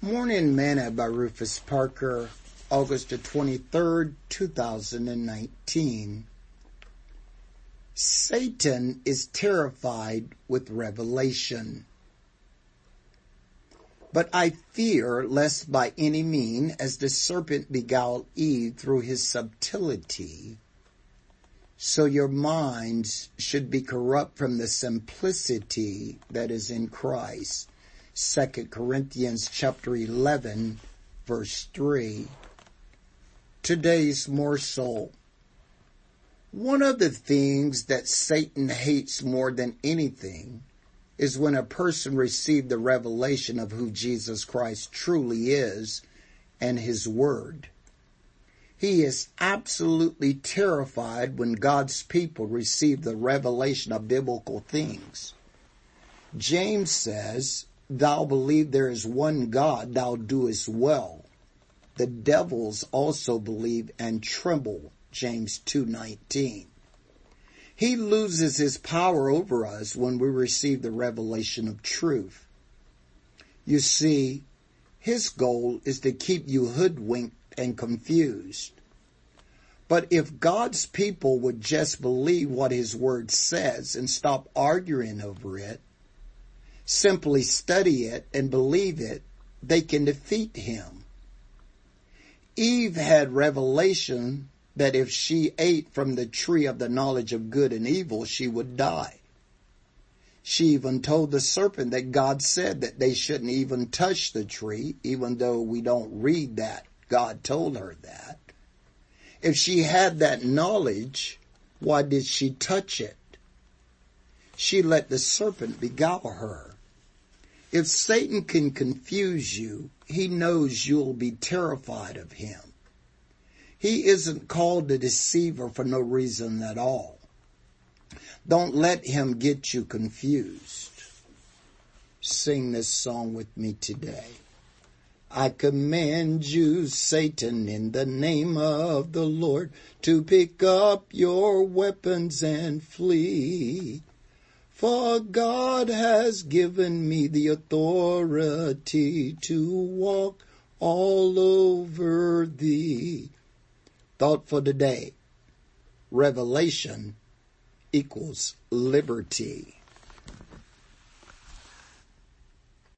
Morning Manna by Rufus Parker, August the 23rd, 2019. Satan is terrified with revelation. But I fear lest by any mean, as the serpent beguiled Eve through his subtlety, so your minds should be corrupt from the simplicity that is in Christ. 2 Corinthians chapter 11 verse 3. Today's morsel. One of the things that Satan hates more than anything is when a person receives the revelation of who Jesus Christ truly is and his word. He is absolutely terrified when God's people receive the revelation of biblical things. James says, thou believe there is one God, thou doest well. The devils also believe and tremble, James 2:19. He loses his power over us when we receive the revelation of truth. You see, his goal is to keep you hoodwinked and confused. But if God's people would just believe what his word says and stop arguing over it, simply study it and believe it, they can defeat him. Eve had revelation that if she ate from the tree of the knowledge of good and evil, she would die. She even told the serpent that God said that they shouldn't even touch the tree, even though we don't read that. God told her that. If she had that knowledge, why did she touch it? She let the serpent beguile her. If Satan can confuse you, he knows you'll be terrified of him. He isn't called a deceiver for no reason at all. Don't let him get you confused. Sing this song with me today. I command you, Satan, in the name of the Lord, to pick up your weapons and flee. For God has given me the authority to walk all over thee. Thought for today. Revelation equals liberty.